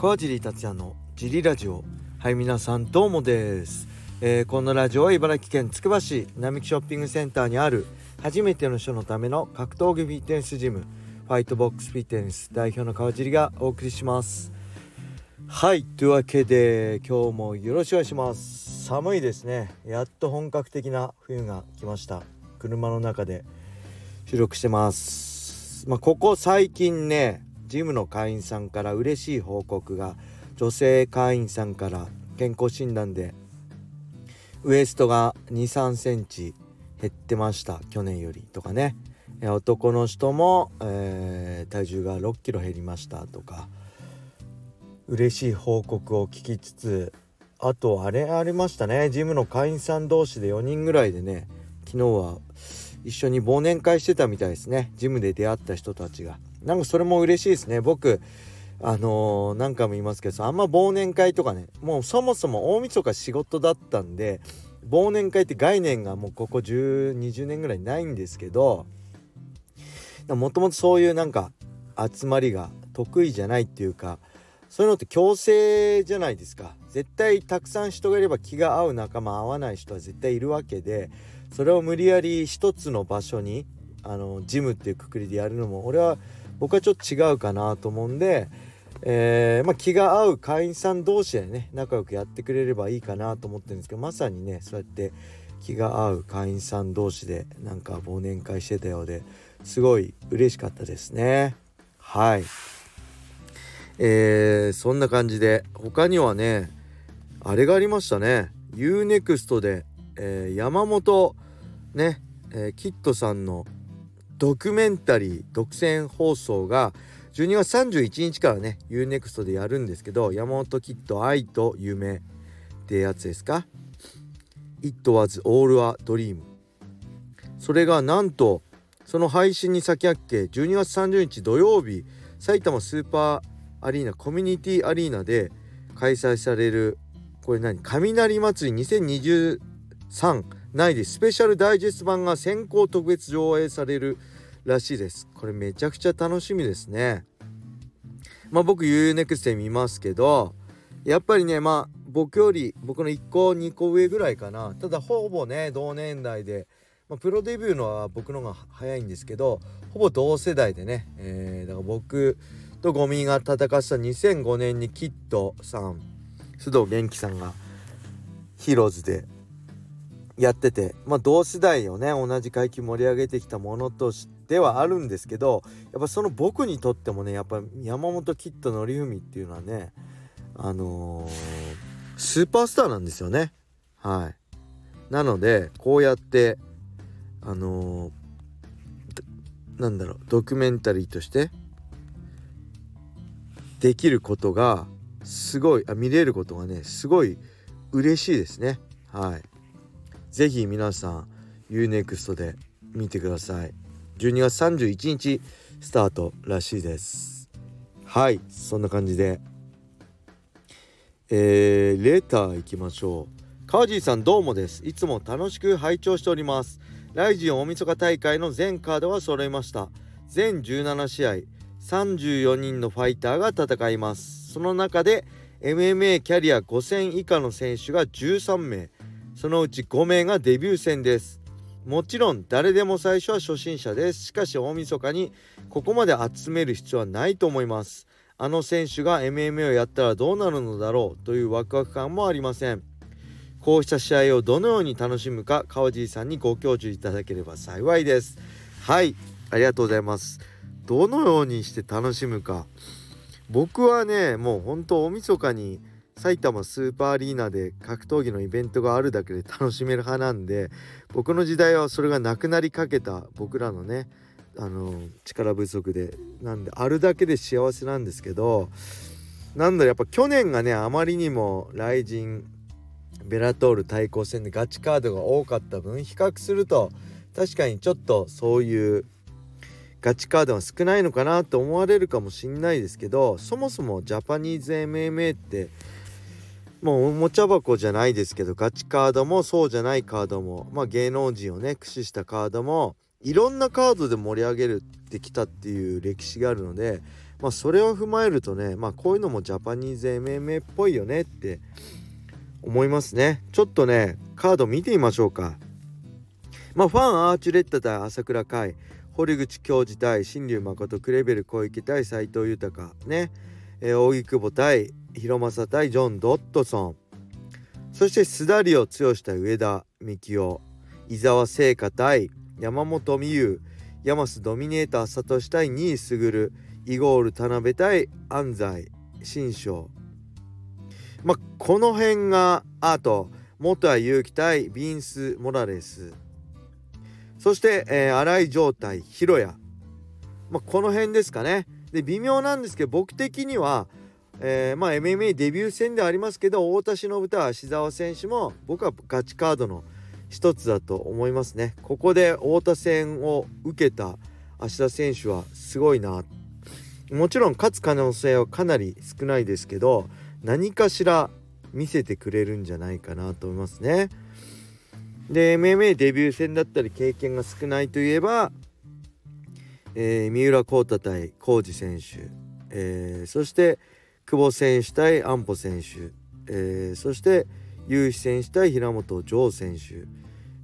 川尻達也のジリラジオ。はい皆さんどうもです、えー、このラジオは茨城県つくば市並木ショッピングセンターにある初めての人のための格闘技フィットネスジムファイトボックスフィットネス代表の川尻がお送りします。はいというわけで今日もよろしくお願いします。寒いですね。やっと本格的な冬が来ました。車の中で収録してます。まあここ最近ねジムの会員さんから嬉しい報告。が女性会員さんから健康診断でウエストが2 3センチ減ってました。去年よりとかね。男の人も、えー、体重が6キロ減りましたとか。嬉しい報告を聞きつつあとあれありましたね。ジムの会員さん同士で4人ぐらいでね昨日は一緒に忘年会してたみたいですね。ジムで出会った人たちが。なんかそれも嬉しいですね。僕あのー、何回も言いますけどあんま忘年会とかねもうそもそも大晦日仕事だったんで忘年会って概念がもうここ1020年ぐらいないんですけどもともとそういうなんか集まりが得意じゃないっていうかそういうのって強制じゃないですか。絶対たくさん人がいれば気が合う仲間合わない人は絶対いるわけでそれを無理やり一つの場所にあのジムっていうくくりでやるのも俺は僕はちょっと違うかなと思うんで、えー、まあ、気が合う会員さん同士でね仲良くやってくれればいいかなと思ってるんですけどまさにねそうやって気が合う会員さん同士でなんか忘年会してたようですごい嬉しかったですね。はい。えー、そんな感じで他にはねあれがありましたね。UNEXT で、えー、山本ね、えー、キッドさんのドキュメンタリー独占放送が12月31日からね UNEXT でやるんですけど山本キッド愛と夢ってやつですか？It was all a dream それがなんとその配信に先駆け12月30日土曜日埼玉スーパーアリーナコミュニティアリーナで開催されるこれ何？雷祭り2023内でスペシャルダイジェスト版が先行特別上映されるらしいです。これめちゃくちゃ楽しみですね。まあ僕 UNEXT で見ますけどやっぱりねまあ僕より僕の1個2個上ぐらいかな。ただほぼね同年代で、まあ、プロデビューのは僕の方が早いんですけどほぼ同世代でね、えー、だから僕とゴミが戦った2005年にキッドさん須藤元気さんがヒーローズでやっててまあ同世代をね同じ階級盛り上げてきたものとしてはあるんですけどやっぱその僕にとってもねやっぱ山本キッド典文っていうのはねあのー、スーパースターなんですよね。はい。なのでこうやってあのー、なんだろうドキュメンタリーとしてできることがすごいあ見れることがねすごい嬉しいですね。はい。是非皆さん UNEXT で見てください12月31日スタートらしいです。はいそんな感じで。えー、レターいきましょう。川尻さんどうもです。いつも楽しく拝聴しております。ライジン大晦日大会の全カードは揃いました。全17試合34人のファイターが戦います。その中で MMA キャリア5戦以下の選手が13名。そのうち5名がデビュー戦です。もちろん誰でも最初は初心者です。しかし大晦日にここまで集める必要はないと思います。あの選手が MMA をやったらどうなるのだろうというワクワク感もありません。こうした試合をどのように楽しむか川尻さんにご教授いただければ幸いです。はいありがとうございます。どのようにして楽しむか。僕はねもうほんと大晦日に埼玉スーパーアリーナで格闘技のイベントがあるだけで楽しめる派なんで僕の時代はそれがなくなりかけた僕らのねあの力不足でなんであるだけで幸せなんですけどなんだやっぱ去年がねあまりにも雷神ベラトール対抗戦でガチカードが多かった分比較すると確かにちょっとそういうガチカードは少ないのかなと思われるかもしんないですけどそもそもジャパニーズ MMA ってもうおもちゃ箱じゃないですけどガチカードもそうじゃないカードもまあ芸能人をね駆使したカードもいろんなカードで盛り上げるってきたっていう歴史があるので、まあ、それを踏まえるとね、まあ、こういうのもジャパニーズ MMA っぽいよねって思いますね。ちょっとねカード見てみましょうか。まあファンアーチュレッタ対朝倉海堀口教授対新龍誠クレベル小池対斎藤豊ね、えー、扇久保対広政対ジョン・ドットソン。そして須田リオ剛対上田幹夫伊沢聖華対山本美優。山須ドミネーターサトシ対2位卓イゴール田辺対安西。新章。まあこの辺があと元谷祐希対ビンス・モラレス。そして、えー、新井状態広谷まあこの辺ですかね。で微妙なんですけど僕的にはえー、まあ MMA デビュー戦ではありますけど太田忍と芦澤選手も僕はガチカードの一つだと思いますね。ここで太田戦を受けた芦田選手はすごいな。もちろん勝つ可能性はかなり少ないですけど何かしら見せてくれるんじゃないかなと思いますね。で MMA デビュー戦だったり経験が少ないといえば、えー、三浦浩太対浩二選手、えー、そして久保選手対安保選手、えー、そして優志選手対平本城選手、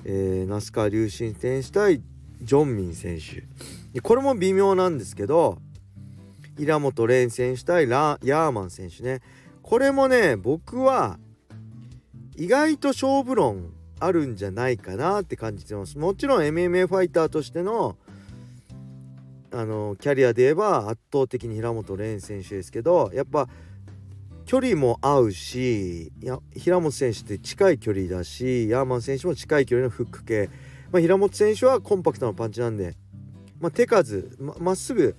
えー、那須川龍心選手対ジョンミン選手。これも微妙なんですけど平本蓮選手対ラヤーマン選手ね。これもね僕は意外と勝負論あるんじゃないかなって感じてます。もちろん MMA ファイターとしてのあのキャリアで言えば圧倒的に平本蓮選手ですけどやっぱ距離も合うしや平本選手って近い距離だしヤーマン選手も近い距離のフック系、まあ、平本選手はコンパクトなパンチなんで、まあ、手数まっすぐ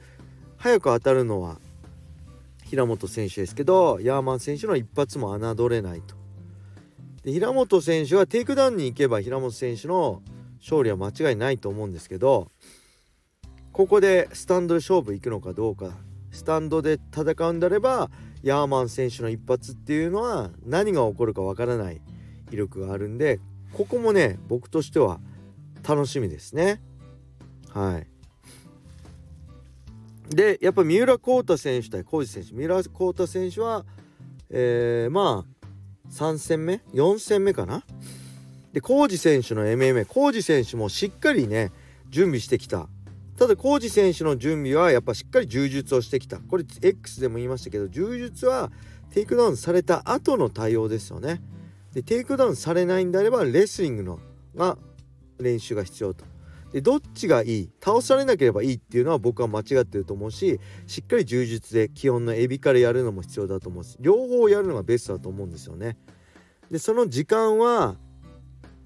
速く当たるのは平本選手ですけどヤーマン選手の一発も侮れないと。で平本選手はテイクダウンに行けば平本選手の勝利は間違いないと思うんですけどここでスタンドで勝負行くのかどうか。スタンドで戦うんであればヤーマン選手の一発っていうのは何が起こるかわからない。威力があるんでここもね僕としては楽しみですね。はい。でやっぱ三浦航太選手対浩二選手。三浦航太選手はえー、まあ3戦目？4戦目かな？で浩二選手の MMA 浩二選手もしっかりね準備してきた。ただ浩二選手の準備はやっぱしっかり柔術をしてきた。これ X でも言いましたけど柔術はテイクダウンされた後の対応ですよね。でテイクダウンされないんであればレスリングのが練習が必要と。でどっちがいい倒されなければいいっていうのは僕は間違ってると思うししっかり柔術で基本のエビからやるのも必要だと思うし両方やるのがベストだと思うんですよね。でその時間は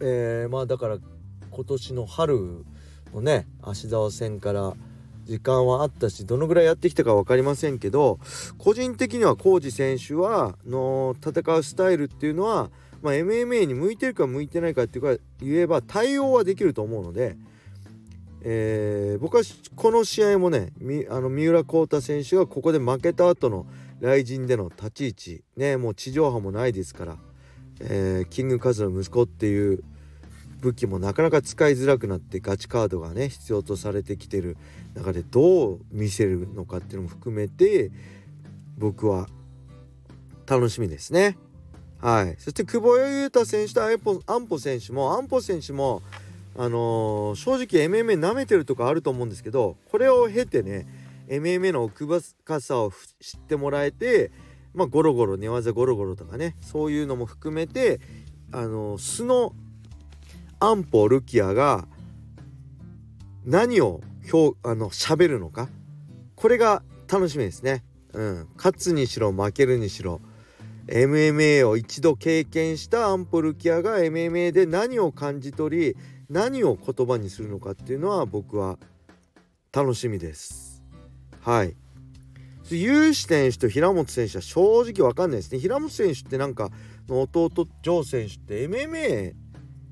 えー、まあだから今年の春のね芦沢戦から時間はあったしどのぐらいやってきたか分かりませんけど個人的には浩二選手はの戦うスタイルっていうのは、まあ、MMA に向いてるか向いてないかっていうか言えば対応はできると思うので、えー、僕はこの試合もねあの三浦航太選手がここで負けた後の雷神での立ち位置ねもう地上波もないですから、えー、キングカズの息子っていう武器もなかなか使いづらくなってガチカードがね必要とされてきてる中でどう見せるのかっていうのも含めて僕は楽しみですね。はい、そして久保裕太選手と安保選手も安保選手も、あのー、正直 MMA 舐めてるとこあると思うんですけどこれを経てね MMA の奥深さを知ってもらえて、まあ、ゴロゴロ寝技ゴロゴロとかねそういうのも含めて、あのー、素の安保ルキアが何を表あの喋るのか？これが楽しみですね。うん、勝つにしろ負けるにしろ MMA を一度経験したアンポルキアが MMA で何を感じ取り何を言葉にするのかっていうのは僕は楽しみです。はい。有志選手と平本選手は正直わかんないですね。平本選手ってなんかの弟ジョー選手って MMA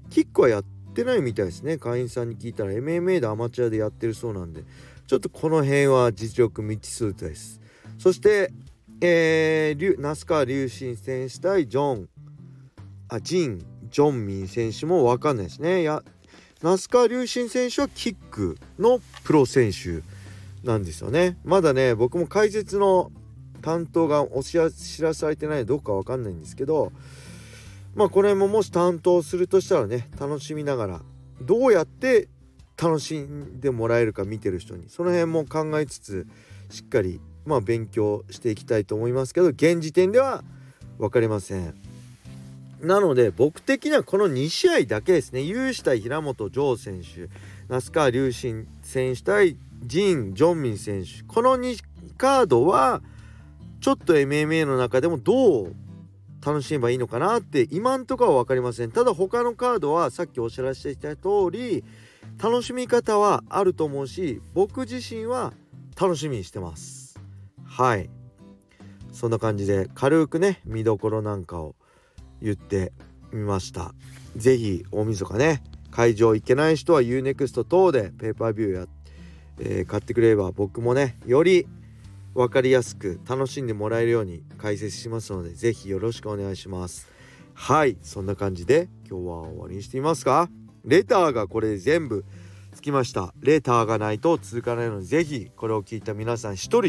キックはやってないみたいですね。会員さんに聞いたら MMA でアマチュアでやってるそうなんで。ちょっとこの辺は実力未知数です。そしてえー、那須川龍心選手対ジョン。あジン・ジョンミン選手も分かんないですね。や那須川龍心選手はキックのプロ選手なんですよね。まだね僕も解説の担当がお知らされてないどうかわかんないんですけどまあこれももし担当するとしたらね楽しみながらどうやって楽しんでもらえるか見てる人にその辺も考えつつしっかりまあ勉強していきたいと思いますけど現時点では分かりません。なので僕的にはこの2試合だけですね有志対平本城選手那須川龍心選手対ジン・ジョンミン選手この2カードはちょっと MMA の中でもどう楽しめばいいのかなって今んとこは分かりません。ただ他のカードはさっきお知らせした通り楽しみ方はあると思うし僕自身は楽しみにしてます。はい。そんな感じで軽くね見どころなんかを言ってみました。是非大晦日ね会場行けない人は UNEXT 等でペーパービューや、えー、買ってくれれば僕もねより分かりやすく楽しんでもらえるように解説しますので是非よろしくお願いします。はいそんな感じで今日は終わりにしてみますか？レターがこれで全部つきました。レターがないと続かないので是非これを聞いた皆さん1人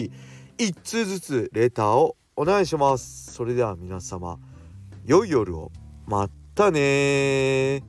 1通ずつレターをお願いします。それでは皆様良い夜を。またね